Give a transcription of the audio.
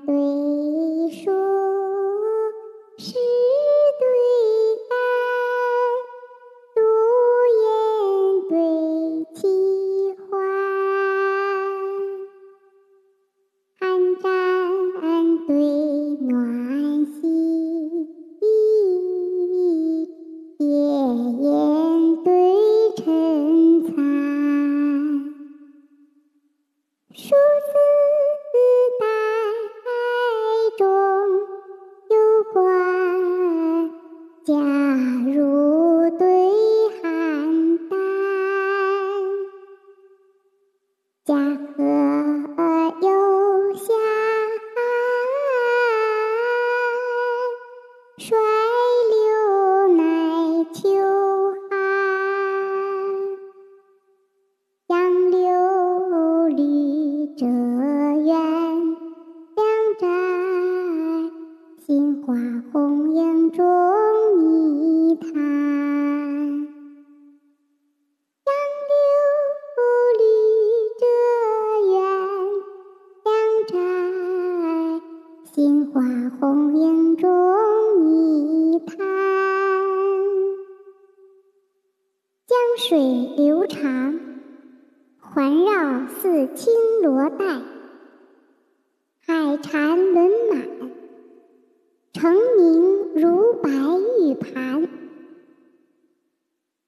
对树，诗对岸，独雁对齐欢，寒战对暖席，夜雁对晨餐，水流乃秋寒，杨柳绿遮远，两盏杏花红。杏花红影中一滩。江水流长，环绕似青罗带，海蝉轮满，